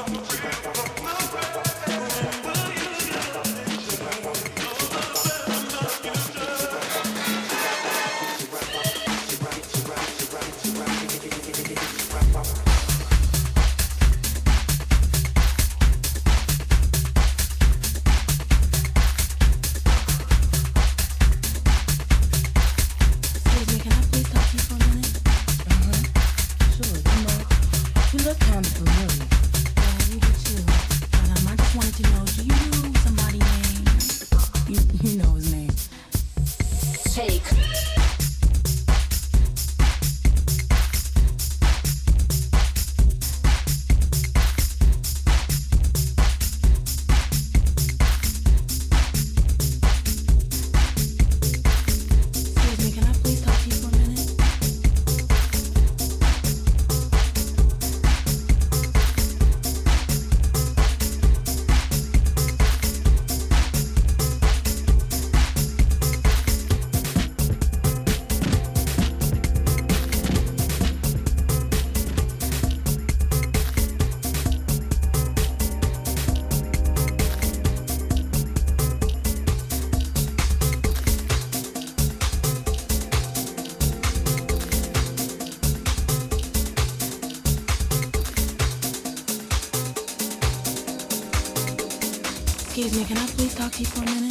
バイバイバイ。Can I please talk to you for a minute?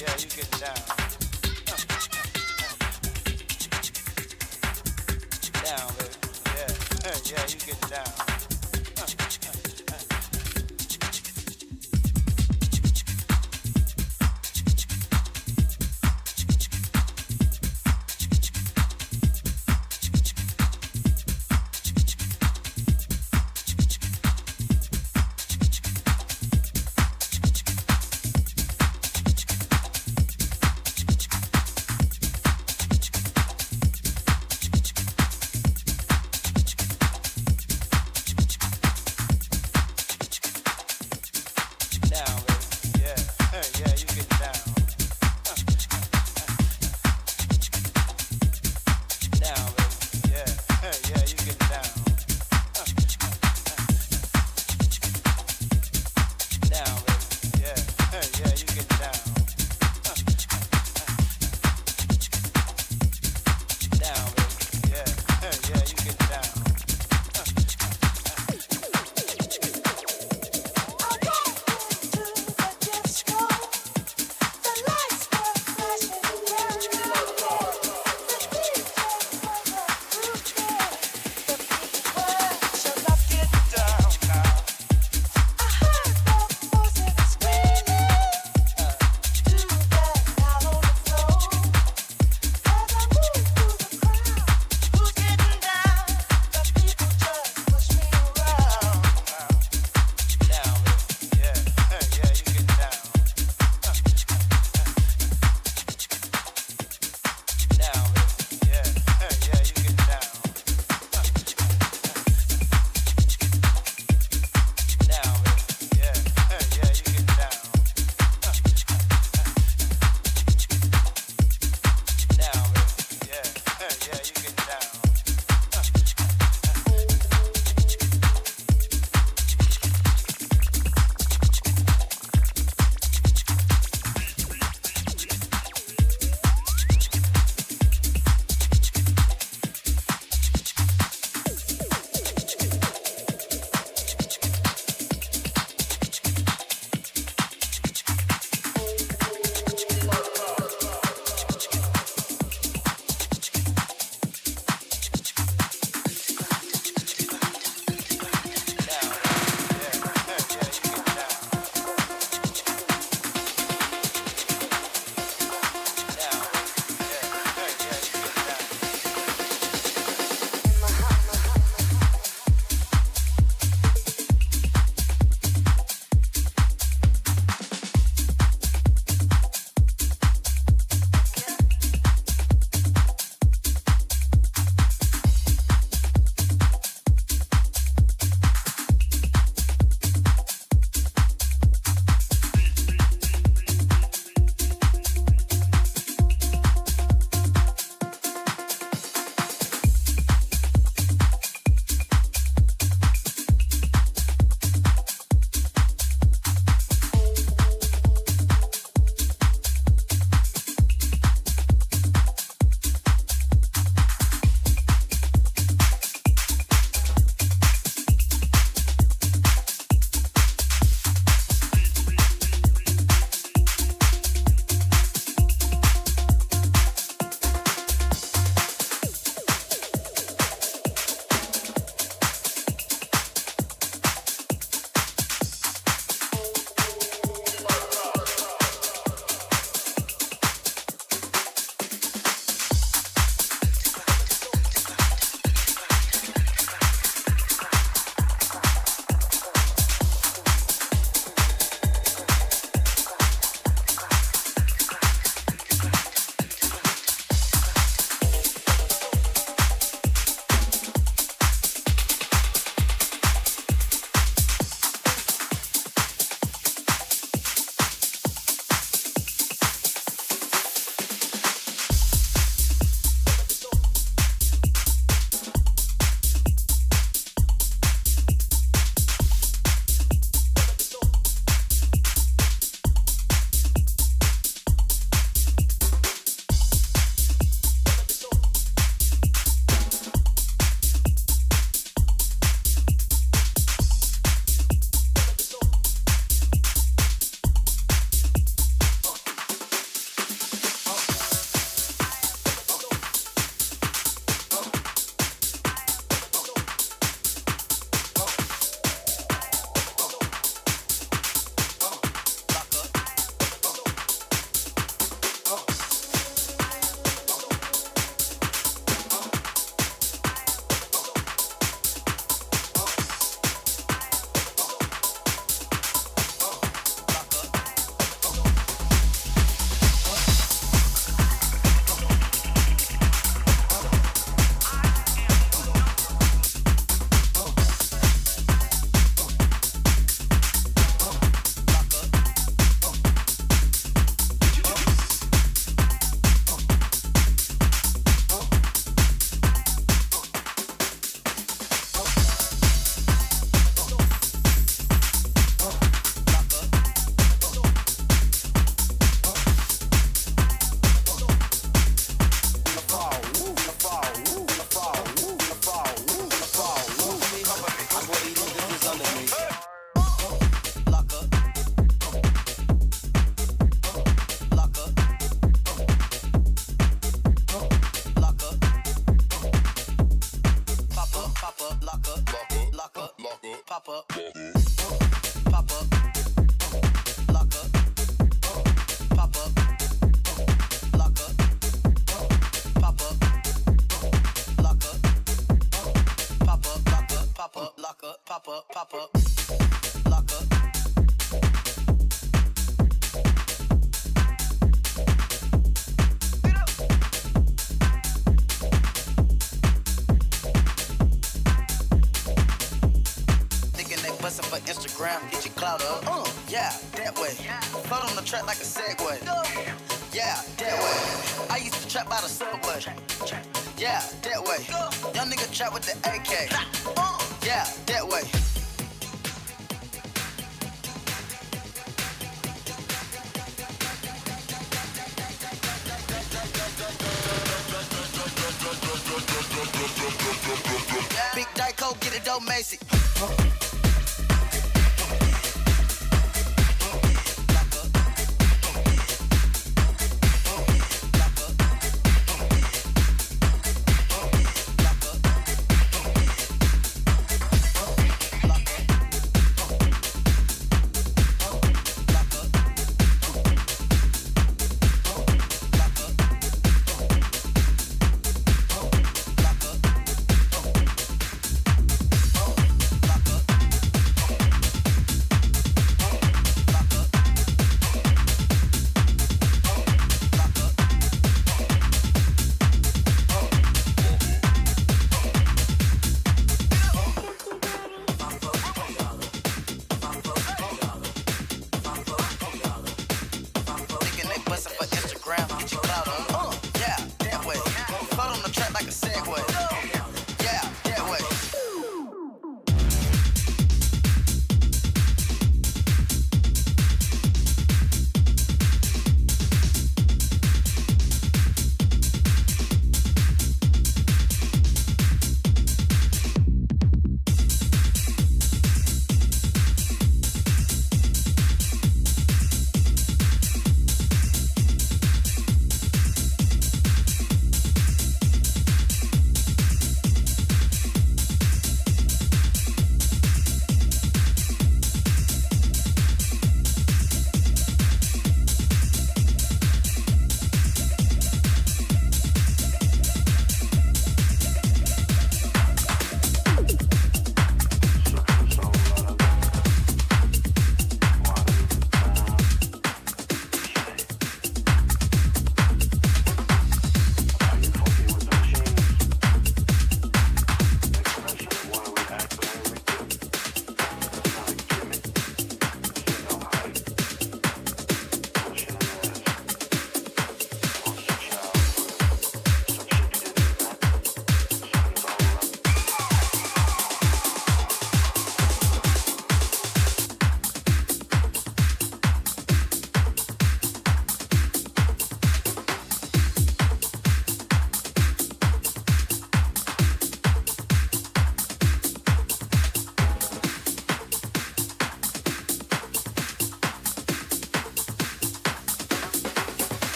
Yeah, you get down. down, baby. Yeah, yeah, you down.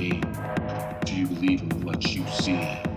Do you believe in what you see?